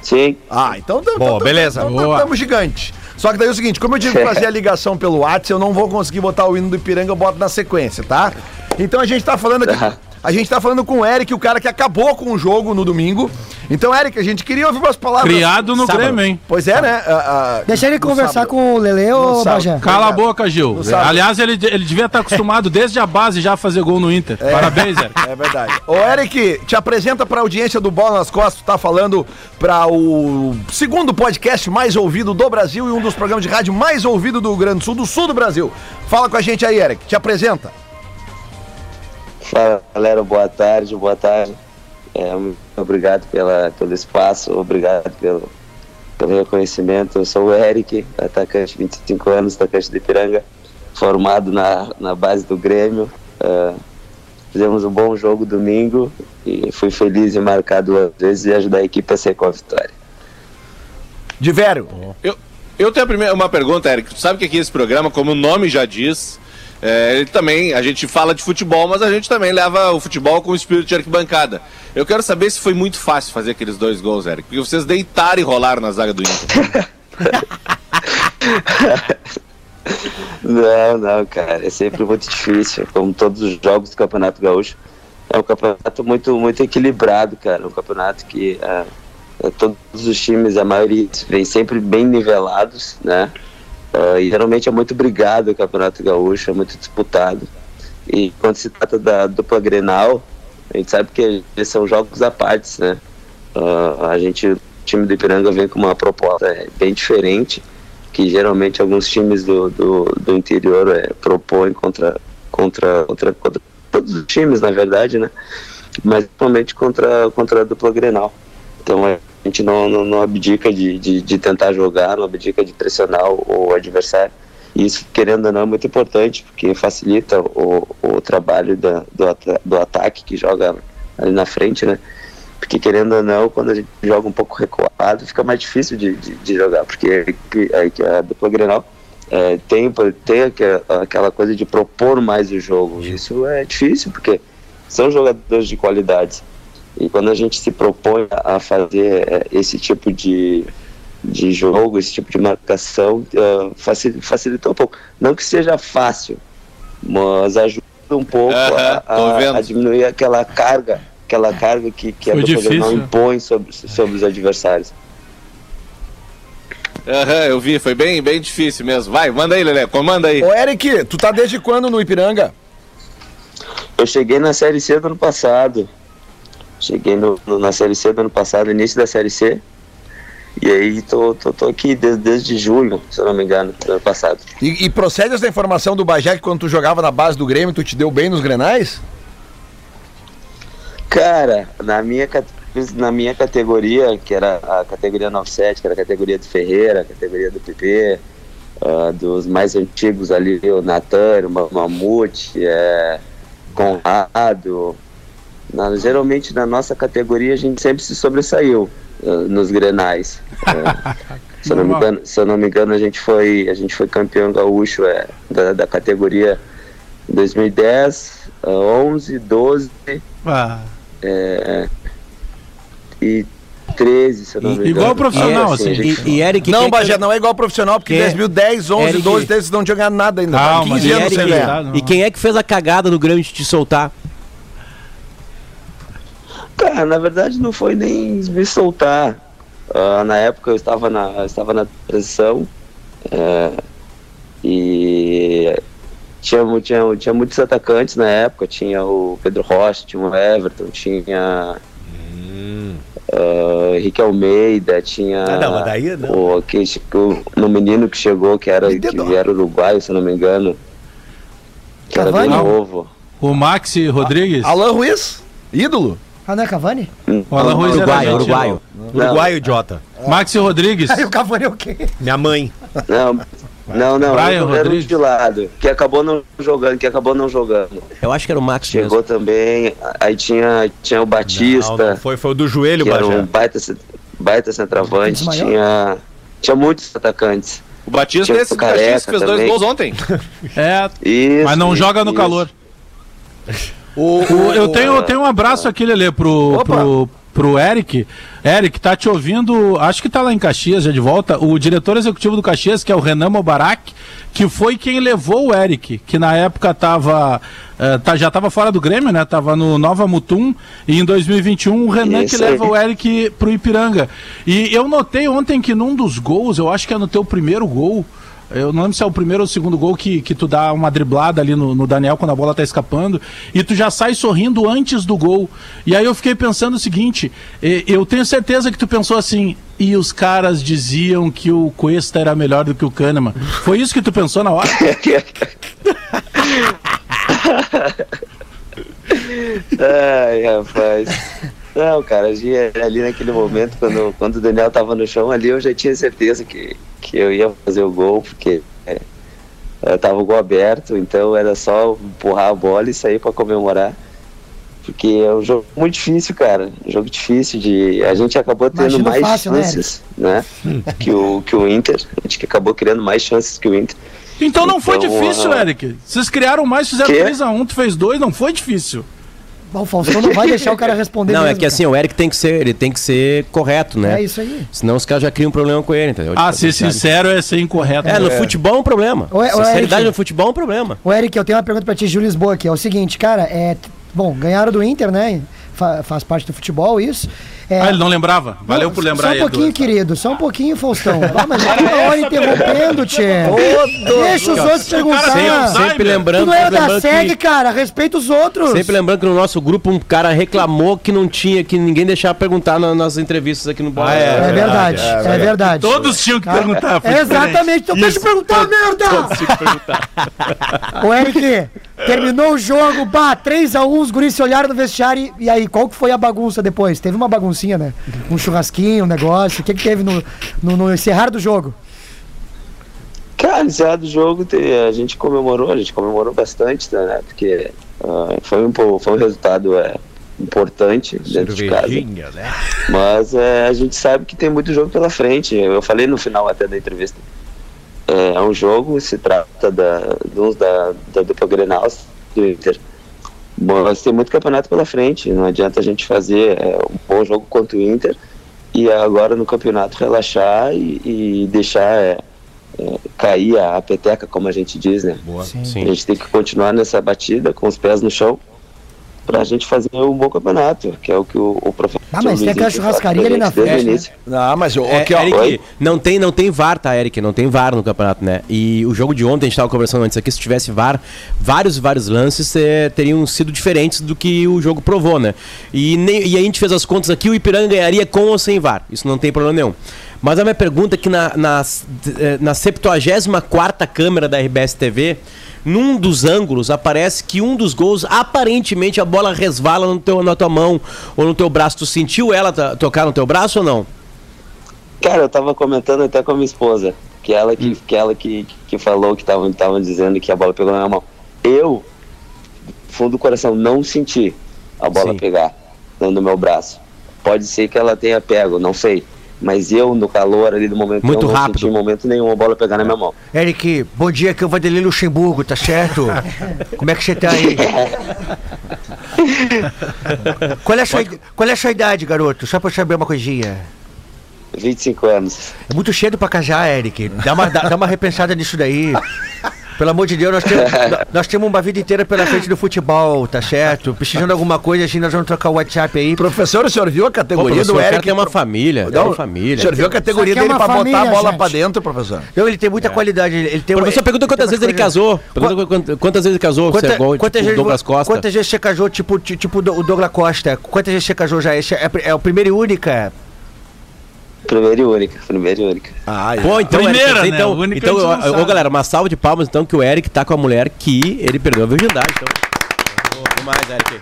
Sim, Ah, então tamo, Boa, beleza. Então, Boa. tamo gigante. Só que daí é o seguinte, como eu tive que fazer a ligação pelo WhatsApp, eu não vou conseguir botar o hino do Ipiranga, eu boto na sequência, tá? Então a gente tá falando aqui. A gente tá falando com o Eric, o cara que acabou com o jogo no domingo. Então, Eric, a gente queria ouvir umas palavras. Criado no Sábado. Grêmio, hein? Pois é, né? Deixa ele conversar sábado. com o Lele ou. Bajé. Cala a boca, Gil. Aliás, ele, ele devia estar acostumado desde a base já a fazer gol no Inter. Parabéns, Eric. É verdade. Ô, Eric, te apresenta pra audiência do Bola nas Costas. Tu tá falando pra o segundo podcast mais ouvido do Brasil e um dos programas de rádio mais ouvido do Rio Grande do Sul, do sul do Brasil. Fala com a gente aí, Eric. Te apresenta. Fala galera, boa tarde, boa tarde. É, muito obrigado pela, pelo espaço, obrigado pelo, pelo reconhecimento. Eu sou o Eric, atacante, 25 anos, atacante de Ipiranga, formado na, na base do Grêmio. É, fizemos um bom jogo domingo e fui feliz em marcar duas vezes e ajudar a equipe a ser com a vitória. De Vério. Eu, eu tenho a primeira, uma pergunta, Eric. Tu sabe que aqui esse programa, como o nome já diz, é, ele também, a gente fala de futebol, mas a gente também leva o futebol com o espírito de arquibancada. Eu quero saber se foi muito fácil fazer aqueles dois gols, Eric, porque vocês deitaram e rolaram na zaga do Inter. Não, não, cara, é sempre muito difícil, como todos os jogos do Campeonato Gaúcho. É um campeonato muito, muito equilibrado, cara. Um campeonato que ah, todos os times, a maioria, vem sempre bem nivelados, né? Ah, e geralmente é muito brigado o Campeonato Gaúcho, é muito disputado. E quando se trata da dupla Grenal, a gente sabe que eles são jogos à parte, né? Ah, a gente, o time do Ipiranga vem com uma proposta eh, bem diferente que geralmente alguns times do, do, do interior é, propõem contra, contra, contra, contra todos os times, na verdade, né? Mas principalmente contra, contra a dupla Grenal. Então a gente não, não, não abdica de, de, de tentar jogar, não abdica de pressionar o, o adversário. E isso, querendo ou não, é muito importante, porque facilita o, o trabalho da, do, do ataque que joga ali na frente, né? Porque querendo ou não, quando a gente joga um pouco recuado, fica mais difícil de, de, de jogar, porque a, a, a dupla Grenal é, tem, tem aquela coisa de propor mais o jogo. Isso é difícil, porque são jogadores de qualidade. E quando a gente se propõe a fazer é, esse tipo de, de jogo, esse tipo de marcação, uh, facilita, facilita um pouco. Não que seja fácil, mas ajuda um pouco a, a- a diminuir aquela carga, aquela carga que, que a Foi difícil. impõe sobre, sobre os adversários. Aham, eu vi, foi bem, bem difícil mesmo. Vai, manda aí, Lelé, comanda aí. Ô, Eric, tu tá desde quando no Ipiranga? Eu cheguei na Série C do ano passado. Cheguei no, no- na Série C do ano passado, início da Série C. E aí tô, tô, tô aqui desde, desde julho, se eu não me engano, do ano passado. E, e procede essa informação do Bagé que quando tu jogava na base do Grêmio, tu te deu bem nos Grenais? Cara, na minha, na minha categoria, que era a categoria 97, que era a categoria do Ferreira, a categoria do PP, ah, dos mais antigos ali, o Natan, o Ma- Mamute, é, Conrado. Na- geralmente na nossa categoria a gente sempre se sobressaiu ah, nos grenais. É, Se eu, não me engano, se eu não me engano, a gente foi, a gente foi campeão gaúcho é, da, da categoria 2010, ah, 11, 12 Ah, é, e 13, se eu não me engano. igual profissional, É, assim. a gente- E, e Eric, Não, quem- Bagé, não é igual profissional, porque é? 2010, 11, Eric- 12, eles não tinham ganhado nada ainda. Calma, 15 e, anos Eric, sem ganhar. não. e quem é que fez a cagada no Grêmio de te soltar? Cara, na verdade não foi nem me soltar. Ah, na época eu estava na, estava na transição é, e tinha, tinha, tinha muitos atacantes na época. Tinha o Pedro Rocha, tinha o Everton, tinha ah, Henrique Almeida, tinha Ah, não, mas daí não. o, aquele, o, no menino que chegou, que era, que era uruguaio, se eu não me engano. Que era bem Cavani? novo. o Maxi Rodrigues. Alan Ruiz, ídolo. Ah, não é Cavani? O Alan Ruiz era Uruguaio, argentino. uruguaio. Uruguaio, idiota. Maxi Rodrigues. Aí o Cavani é o quê? Minha mãe. Não, não, não, Brian era Rodrigues. de lado, que acabou não jogando, que acabou não jogando. Eu acho que era o Max Chegou também, aí tinha, tinha o Batista, Não, não, foi, foi o do joelho, era Bagé. um baita, baita centroavante, tinha, tinha muitos atacantes. O Batista Tinha é esse Careca que fez dois também. gols ontem. É, Isso, mas não isso, joga no isso. calor. O, O- eu tenho, eu tenho um abraço aqui, Lelê, pro, Opa. pro, pro Eric. Eric, tá te ouvindo, acho que tá lá em Caxias, já de volta, o diretor executivo do Caxias, que é o Renan Mobarak, que foi quem levou o Eric, que na época tava, eh, tá, já tava fora do Grêmio, né? Tava no Nova Mutum, e em 2021 o Renan Isso que aí. leva o Eric pro Ipiranga. E eu notei ontem que num dos gols, eu acho que é no teu primeiro gol, eu não lembro se é o primeiro ou o segundo gol que, que tu dá uma driblada ali no, no Daniel quando a bola tá escapando e tu já sai sorrindo antes do gol. E aí eu fiquei pensando o seguinte: eu tenho certeza que tu pensou assim, e os caras diziam que o Cuesta era melhor do que o Kahneman. Foi isso que tu pensou na hora? Ai, rapaz. Não, cara, a gente- ali naquele momento, quando, quando o Daniel tava no chão ali, eu já tinha certeza que, que eu ia fazer o gol, porque é, tava o gol aberto, então era só empurrar a bola e sair para comemorar. Porque é um jogo muito difícil, cara. Um jogo difícil de. A gente acabou tendo Imagino mais fácil, né, chances, né? que, o, que o Inter. A gente que acabou criando mais chances que o Inter. Então não foi Então, difícil, ah, Eric. Vocês criaram mais, fizeram Quê? 3x1, tu fez dois, não foi difícil. O Faustão não vai deixar o cara responder Não, é mesmo, que assim, o Eric tem que ser, ele tem que ser correto, né? É isso aí. Senão os caras já criam um problema com ele, entendeu? Ah, ser sincero é ser incorreto. É, no né? futebol é um problema. Ô, Sinceridade Eric. no futebol é um problema. Ô, Eric, eu tenho uma pergunta pra ti, Gil Lisboa aqui. É o seguinte, cara, é. Bom, ganharam do Inter, né? Fa- faz parte do futebol, isso. É, Ah, ele não lembrava? Valeu Não, por lembrar Só um pouquinho, Edu. querido, só um pouquinho, Faustão. Ah, mas toda hora interrompendo, Tchê. Deixa os outros perguntar. Sempre Tu lembrando, não é da lembrando SEG, que, cara. Respeita os outros. sempre lembrando que no nosso grupo um cara reclamou que não tinha, que ninguém deixava perguntar na- nas entrevistas aqui no Bola. Ah, É verdade, é verdade. Todos tinham que perguntar. É exatamente, então deixa eu perguntar, merda! Ô Eric, terminou o jogo, bah, 3x1, os guris se olharam no vestiário e, aí, qual que foi a bagunça depois? Teve uma baguncinha, né? Um churrasquinho, um negócio, o que que teve no, no, no encerrar do jogo? Cara, encerrado o jogo, a gente comemorou, a gente comemorou bastante, né? Porque ah, foi, um, foi um resultado é, importante dentro de casa. Né? Mas é, a gente sabe que tem muito jogo pela frente. Eu falei no final até da entrevista. É, é um jogo, se trata da, de uns da, da dupla Grenal do Inter. Mas tem muito campeonato pela frente. Não adianta a gente fazer é, um bom jogo contra o Inter e agora no campeonato relaxar e, e deixar é, é, cair a, a peteca, como a gente diz, né? A Sim. gente tem que continuar nessa batida com os pés no chão para a gente fazer um bom campeonato, que é o que o, o professor. Ah, mas tem aquela churrascaria ali na frente, né? Não, mas o É, ó, Eric, Oi? não tem, não tem VAR, tá, Eric? Não tem VAR no campeonato, né? E o jogo de ontem, a gente tava conversando antes aqui, se tivesse VAR, vários, vários lances eh, teriam sido diferentes do que o jogo provou, né? E, nem- e a gente fez as contas aqui, o Ipiranga ganharia com ou sem VAR. Isso não tem problema nenhum. Mas a minha pergunta é que na, na, eh, na 74ª câmera da RBS TV, num dos ângulos aparece que um dos gols, aparentemente a bola resvala no teu, na tua mão ou no teu braço. Tu sentiu ela to- tocar no teu braço ou não? Cara, eu tava comentando até com a minha esposa, que ela que, que, ela que, que falou que estavam tava dizendo que a bola pegou na minha mão. Eu, fundo do coração, não senti a bola Sim. pegar no meu braço. Pode ser que ela tenha pego, não sei. Mas eu, no calor ali do momento, Muito eu não rápido. senti em momento nenhum a bola pegar na minha mão. Eric, bom dia, aqui é o Vanderlei Luxemburgo, tá certo? Como é que você tá aí? Qual é, a sua, id- qual é a sua idade, garoto? Só pra eu saber uma coisinha. 25 anos. É muito cedo pra casar, Eric. Dá uma, dá, dá uma repensada nisso daí. Pelo amor de Deus, nós temos, nó- nós temos uma vida inteira pela frente do futebol, tá certo? Precisando de alguma coisa, assim, nós vamos trocar o WhatsApp aí. Professor, o senhor viu a Pô, categoria professor, do Eric? tem uma família, Não, uma família. O senhor viu a categoria é dele uma pra botar a família, bola gente. pra dentro, professor? Não, ele tem muita qualidade. Ele, tem O professor ele- pergunta quantas vezes ele casou. Pergunta quant- quantas vezes ele casou, Quanta- é igual quantas, tipo, vezes, Douglas Costa. quantas vezes você casou, tipo, ti- tipo o Douglas Costa? Quantas vezes você casou já? Esse é, é o primeiro e única? Primeira e única, primeira e única. Ah, Pô, então, Primeira, Eric, né? então, então ó, galera, uma salva de palmas então que o Eric tá com a mulher que ele perdeu a virgindade. Então. Ô, demais, Eric.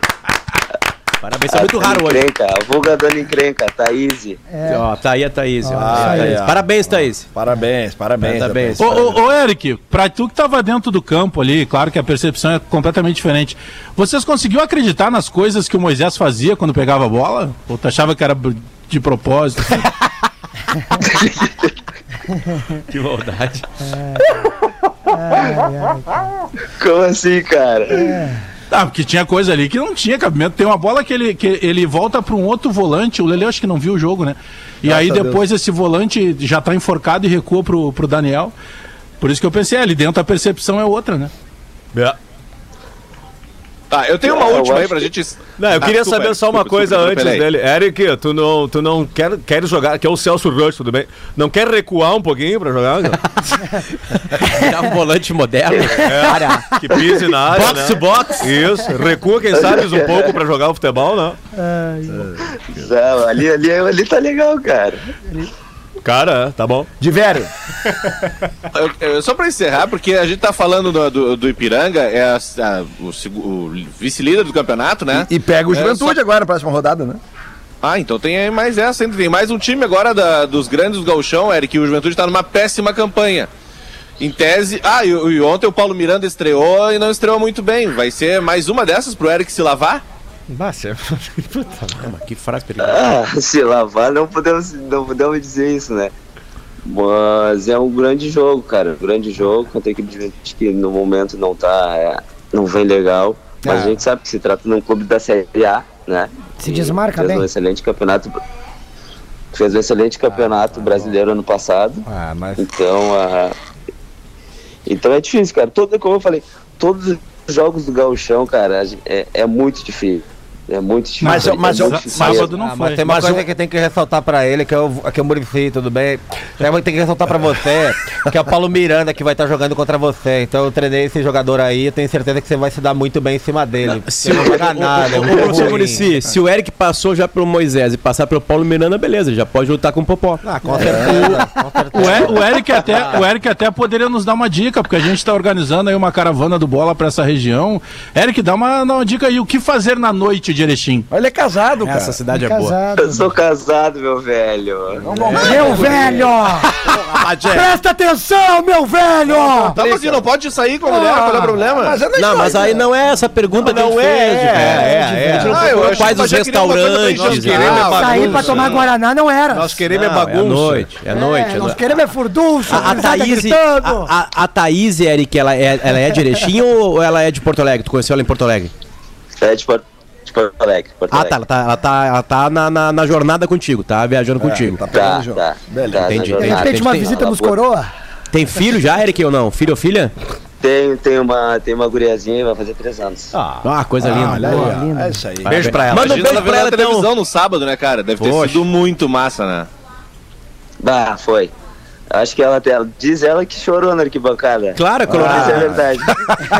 Parabéns, isso é muito raro hoje. Encrenca, a vulga dona encrenca, Thaís. Ó, tá aí a Thaís. ó. Ah, Thaís. é. Parabéns, Thaís. Parabéns, parabéns. Parabéns. Ô, ô, ô, Eric, pra tu que tava dentro do campo ali, claro que a percepção é completamente diferente. Vocês conseguiu acreditar nas coisas que o Moisés fazia quando pegava a bola? Ou tu achava que era de propósito? Que maldade. Como assim, cara? Ah, porque tinha coisa ali que não tinha cabimento. Tem uma bola que ele, que ele volta para um outro volante. O Lele acho que não viu o jogo, né? E Graças aí depois esse volante já tá enforcado e recua pro, pro Daniel. Por isso que eu pensei, é, ali dentro a percepção é outra, né? Tá, eu tenho uma Eu última aí pra que- gente. Não, eu Ah, queria desculpa, saber só uma desculpa, coisa desculpa, antes dele. Eric, tu não, tu não quer, quer jogar, que é o Celso Rush, tudo bem? Não quer recuar um pouquinho pra jogar? Dá um volante moderno. É, que pise na área, Box né? to box. Isso, recua quem sabe um pouco pra jogar o futebol, né? Não, ali, ali, ali tá legal, cara. Cara, tá bom. De velho. Eu- eu- só pra encerrar, porque a gente tá falando do, do- do Ipiranga, é a- a- o, o vice-líder do campeonato, né? E pega o É, Juventude só- agora na próxima rodada, né? Ah, então tem aí mais essa ainda. Tem mais um time agora da- dos grandes do Gauchão, Eric, e o Juventude tá numa péssima campanha. Em tese. Ah, e, e ontem o Paulo Miranda estreou e não estreou muito bem. Vai ser mais uma dessas pro Eric se lavar? Que frase perigosa. Ah, se lavar, não podemos, não podemos dizer isso, né? Mas é um grande jogo, cara. Um grande jogo contra a equipe de Juventude que no momento não tá. é, não vem legal. Mas Ah. a gente sabe que se trata de um clube da Série A, né? Se E desmarca fez bem. um excelente campeonato. Fez um excelente campeonato brasileiro ano passado. Ah, mas. Então, ah, então é difícil, cara. Todo, como eu falei, todos os jogos do Gauchão, cara, é, é muito difícil. É muito difícil. Mas- é mas- muito Sá- difícil sábado não Ah, foi. mas tem uma Mas coisa o- que tem que ressaltar pra ele, que é o, que é o Muricy, tudo bem? Tem que ressaltar pra você, que é o Paulo Miranda que vai estar jogando contra você. Então eu treinei esse jogador aí, eu tenho certeza que você vai se dar muito bem em cima dele. Se Você não vai dar nada, é Ô, muito professor. Muricy, se o Eric passou já pelo Moisés e passar pelo Paulo Miranda, beleza, ele já pode lutar com o Popó. Ah, com certeza. com certeza. O, o Eric até, o Eric até poderia nos dar uma dica, porque a gente está organizando aí uma caravana do bola para essa região. Eric, dá uma, dá uma dica aí, o que fazer na noite de Erechim? Ele é casado, cara. Essa cidade é boa. Casado. Eu sou casado, meu velho. Meu velho! Presta atenção, meu velho! Tá, mas não pode sair com a mulher, qual é o problema? Mas é Não, mas aí não é essa pergunta que Não a gente é, fez, é, cara. é, é. A gente não Ah, eu procurou achei o pai que dos você queria uma coisa bem restaurantes. nós queremos ah, é bagunça. Sair pra tomar Guaraná não era. Nós queremos é não, é bagunça. noite, é noite. é nós queremos é furdunço, A, Thaís, a Thaís, Eric, ela é, ela é de Erechim ou ela é de Porto Alegre? Tu conheceu ela em Porto Alegre? É de Porto, de Porto Alegre. Porto Ah, tá. Alegre. Ela tá, ela tá, ela tá na, na, na jornada contigo, tá viajando contigo. Tá Tá, tá. Beleza. tá Entendi, De repente uma tem- visita nos coroa. Tem filho já, Eric, ou não? Filho ou filha? Tem, tem, uma, tem uma guriazinha, vai fazer três anos. Ah, coisa linda. Olha aí, ó. É isso aí. Beijo pra ela. Manda um beijo pra ela, na televisão então. no sábado, né, cara? Deve ter Poxa. sido muito massa, né? Bah, foi. Acho que ela, ela diz ela que chorou na arquibancada. Claro, é Isso é verdade.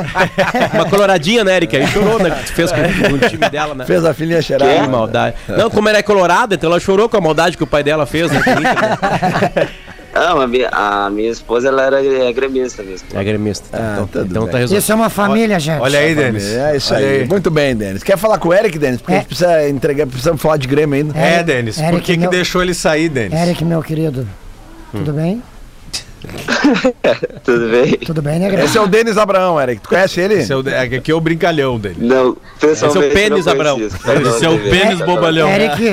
Uma coloradinha, né, Eric? Aí chorou, né? Que tu fez com, com o time dela, né? Fez a filhinha cheirar. Que maldade. Não, como ela é colorada, então ela chorou com a maldade que o pai dela fez, né? com o Inter, né? Ah, mas a minha, a minha esposa, ela era é gremista mesmo. É gremista. tá? Ah, então tudo então tá resolvido. Isso é uma família, gente. Olha aí, Denis. É isso Olha aí. Muito bem, Denis. Quer falar com o Eric, Denis? Porque É. a gente precisa entregar, precisamos falar de Grêmio ainda. É, Denis, por que, que meu- deixou ele sair, Denis? Eric, meu querido. Tudo bem? Tudo bem? Tudo bem, né, Greg? Esse é o Denis Abraão, Eric. Tu conhece ele? Esse é o, é, aqui é o brincalhão dele. Não, pessoalmente. Esse é o pênis, Abraão. Esse é o pênis tá? bobalhão. Eric,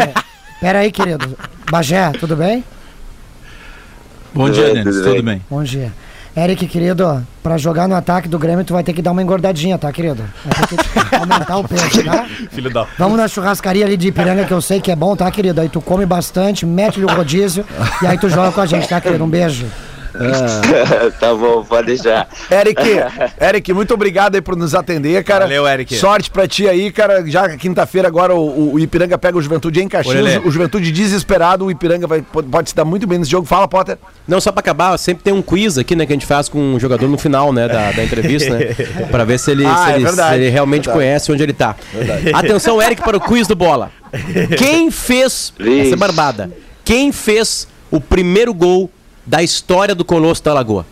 Pera aí, querido. Bagé, tudo bem? Bom Tudo dia, bem, Denis. tudo Tudo bem. bem? Bom dia. Eric, querido, pra jogar no ataque do Grêmio, tu vai ter que dar uma engordadinha, tá, querido? Vai ter que aumentar o peso, tá? Filho da. Vamos na churrascaria ali de Ipiranga, que eu sei que é bom, tá, querido? Aí tu come bastante, mete-lhe o rodízio e aí tu joga com a gente, tá, querido? Um beijo. tá bom, pode deixar. Eric, Eric, muito obrigado aí por nos atender, cara. Valeu, Eric. Sorte pra ti aí, cara. Já quinta-feira agora o, o Ipiranga pega o Juventude em Caxias. O Juventude desesperado, o Ipiranga vai, pode, se dar muito bem nesse jogo. Fala, Potter. Não, só pra acabar, sempre tem um quiz aqui, né, que a gente faz com o jogador no final, né, da, da entrevista, né? Pra ver se ele, Ah, se é ele, verdade, se ele realmente verdade. conhece onde ele tá. Atenção, Eric, para o quiz do Bola. Quem fez, Vixe. essa é barbada, quem fez o primeiro gol da história do Colosso da Lagoa?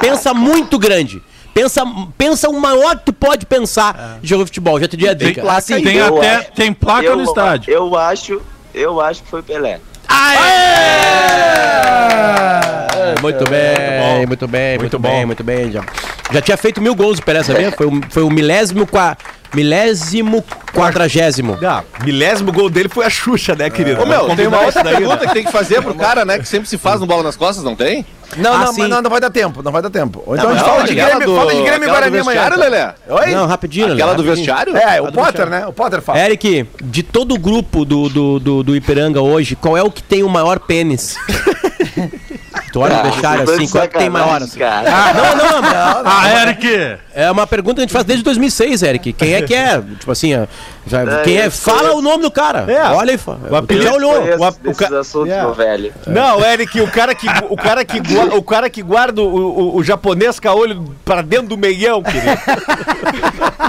Pensa muito grande. Pensa, pensa o maior que tu pode pensar de jogo de futebol. Já te dei a Tem. Assim, tem eu até acho- tem placa eu, no estádio. Eu acho, eu acho que foi Pelé. Muito bem, muito bem, muito bem, muito bem. Já, já tinha feito mil gols o Pelé, sabia? Foi o, foi o milésimo, qua, milésimo quadragésimo. Ah, milésimo gol dele foi a Xuxa, né, querido? Ô, meu, tem uma outra daí, pergunta né? que tem que fazer pro cara, né? Que sempre se faz no bola nas costas, não tem? Não, Ah, não, não, não vai dar tempo, não vai dar tempo. Ou então Não, a gente não, fala de Grêmio, do- fala de Grêmio e Guarani amanhã. Lelé? Oi? Não, rapidinho. né? Aquela do rapidinho. vestiário? É, o Potter, né? O Potter fala. Eric, de todo o grupo do, do, do, do Ipiranga hoje, qual é o que tem o maior pênis? tu olha no Ah, vestiário assim, qual é que tem maior? Cara. Não, não, não. Ah, Eric! É uma pergunta que a gente faz desde 2006, Eric. Quem é que é? Tipo assim, já- É, quem é? Fala conheço. o nome do cara. É. Olha aí, O apelido- já olhou. O- o desses ca- assuntos, É. meu velho. Não, Eric, o cara que, o cara que, o cara que guarda o, o, o japonês com a olho pra dentro do meião, querido.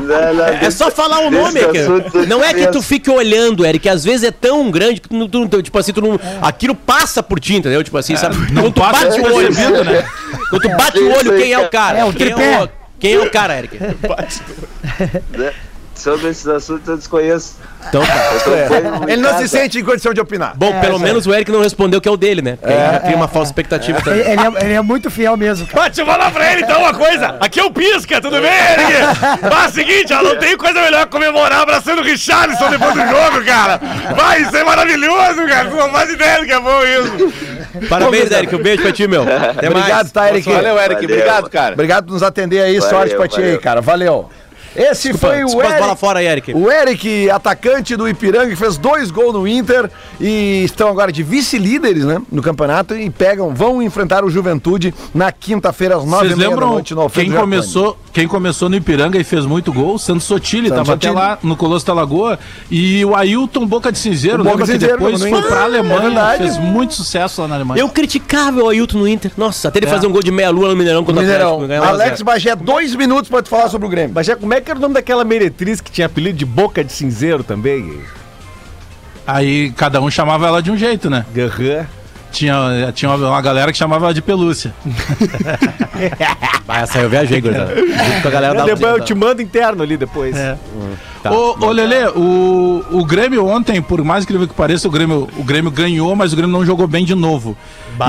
Não, não, É só falar o nome, Desse eu Não é que tu fique olhando, Eric, às vezes é tão grande que tu, não- tu, não- tipo assim, tu não, aquilo passa por ti, entendeu? Tipo assim, sabe? Quando tu bate o olho, né? Quando tu bate o olho, quem é o cara? É, o tripé. É quem é o cara, Eric? Sobre esses assuntos eu desconheço. Então tá. Em Ele não se sente em condição de opinar. Bom, pelo menos o Eric não respondeu que é o dele, né? Porque aí já cria uma falsa expectativa Ele, também. ele é, ele é muito fiel mesmo, cara. Mas deixa eu falar pra ele então uma coisa. Aqui é o Pisca, tudo bem, Eric? Mas é o seguinte, ó, não tem coisa melhor que comemorar abraçando o Richarlison depois do jogo, cara. Vai, isso é maravilhoso, cara. Tu não faz ideia do que é bom isso. Parabéns, Eric. Um beijo pra ti, meu. Até Obrigado, mais. tá, Eric? Valeu, Eric. Valeu. Obrigado, cara. Obrigado por nos atender aí. Valeu, Sorte pra ti aí, valeu. cara. Valeu. Esse foi o Desculpa Eric. bolas fora Eric. O Eric, atacante do Ipiranga, que fez dois gols no Inter e estão agora de vice-líderes, né, no campeonato e pegam, vão enfrentar o Juventude na quinta-feira às nove da noite no quem começou, quem começou no Ipiranga e fez muito gol? Santos Sotile, Santos tava até lá no Colosso da Lagoa. E o Ailton Boca de Cinzeiro, O Boca lembra de que Cinzeiro, depois foi pra É Alemanha, verdade. fez muito sucesso lá na Alemanha. Eu criticava o Ailton no Inter. Nossa, até ele fazer um gol de meia-lua no Mineirão contra o Mineirão. Atlético. Alex. Bagé, dois minutos pra te falar sobre o Grêmio. Já, como é que era o nome daquela meretriz que tinha apelido de Boca de Cinzeiro também? Aí cada um chamava ela de um jeito, né? Garran. Tinha, tinha uma, uma galera que chamava de pelúcia. Ah, essa aí eu viajei, gurizada. Junto com a galera da Depois eu te mando interno ali depois. É. Tá. Ô, ô Lelê, o, o Grêmio ontem, por mais incrível que pareça, o Grêmio, o Grêmio ganhou, mas o Grêmio não jogou bem de novo.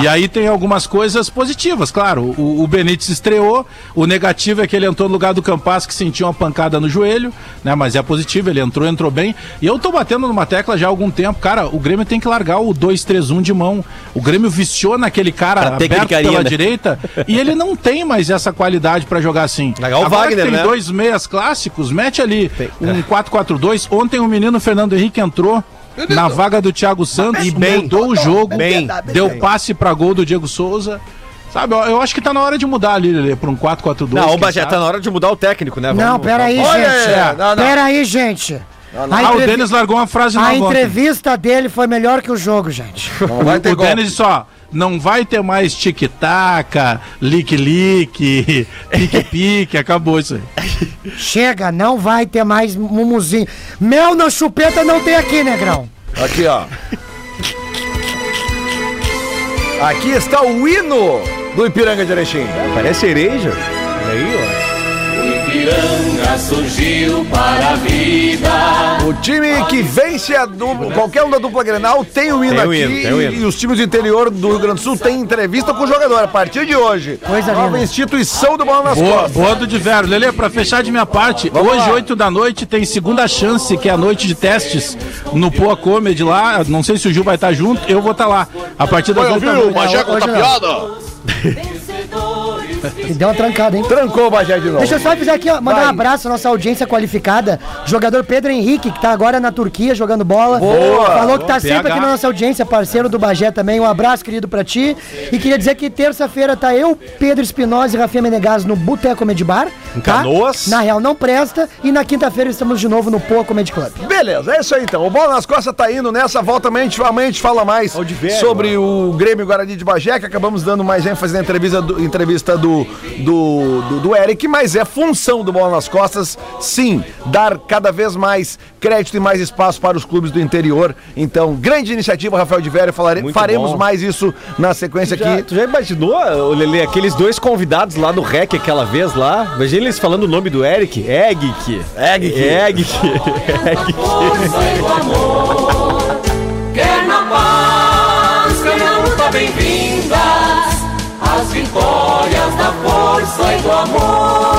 E aí tem algumas coisas positivas, claro. O, o Benítez estreou, o negativo é que ele entrou no lugar do Campas que sentiu uma pancada no joelho, né? Mas é positivo, ele entrou, entrou bem. E eu tô batendo numa tecla já há algum tempo. Cara, o Grêmio tem que largar o 2-3-1 de mão. O Grêmio viciou naquele cara aquele aberto carinha, pela né? direita e ele não tem mais essa qualidade pra jogar assim. Legal o Agora que Wagner, tem né? dois meias clássicos, mete ali um 4-4-2. Ontem o menino Fernando Henrique entrou na vaga do Thiago Santos, E bem. mudou o jogo, Bem. deu passe pra gol do Diego Souza. Sabe, eu, acho que tá na hora de mudar ali, Lelê, pra um 4-4-2. Não, o Bagé, tá na hora de mudar o técnico, né? Não, peraí, Olha, gente. não, não. Peraí, gente. A, Ah, o Denis largou uma frase a nova ontem. entrevista dele foi melhor que o jogo, gente. Não vai ter O. Denis disse, ó, não vai ter mais tic-tac, lick-lick, pique-pique, acabou isso aí. Chega, não vai ter mais mumuzinho. Mel na chupeta não tem aqui, negrão. Aqui, ó. Aqui está o hino do Ipiranga de Erechim. Parece cereja. Olha aí, ó. Ipiranga surgiu para a vida. O time que vence a dupla, qualquer um da dupla Grenal tem o hino Tem o aqui hino, tem o hino. e, os times do interior do Rio Grande do Sul têm entrevista com o jogador a partir de hoje. Coisa Nova linda. instituição do Bola nas Boa, Costas. boa do Diverio. Lele, pra fechar de minha parte, hoje, 8 da noite, tem segunda chance, que é a noite de testes no Poa Comedy lá. Não sei se o Gil vai estar junto, eu vou estar lá. A partir das 8 da noite. Bagé conta piada. E deu uma trancada, hein? Trancou o Bagé de novo. Deixa eu só avisar aqui, ó, mandar Vai. um abraço à nossa audiência qualificada. Jogador Pedro Henrique, que tá agora na Turquia jogando bola. Boa. Falou que tá Boa, sempre PH. aqui na nossa audiência, parceiro do Bagé também. Um abraço, querido, pra ti. E queria dizer que terça-feira tá eu, Pedro Espinosa e Rafinha Menegas no Boteco Comedy Bar. Em Canoas. Na Real não presta. E na quinta-feira estamos de novo no Poa Comedy Club. Beleza, é isso aí então. O Bola nas Costas tá indo nessa volta. Amanhã a gente, amanhã a gente fala mais Odivério, sobre o Grêmio Guarani de Bagé, que acabamos dando mais ênfase na entrevista do, entrevista do, do, do, do Eric, mas é função do Bola nas Costas, sim, dar cada vez mais crédito e mais espaço para os clubes do interior. Então, grande iniciativa, Rafael de Vério. Falare, faremos bom. mais isso na sequência Já, aqui. tu já imaginou, Lele, aqueles dois convidados lá no REC aquela vez lá? Imagina eles falando o nome do Eric. Egg. Egg. Egg. E do amor. Quer na paz, quer na luta, bem-vindas. As vitórias Mações do amor.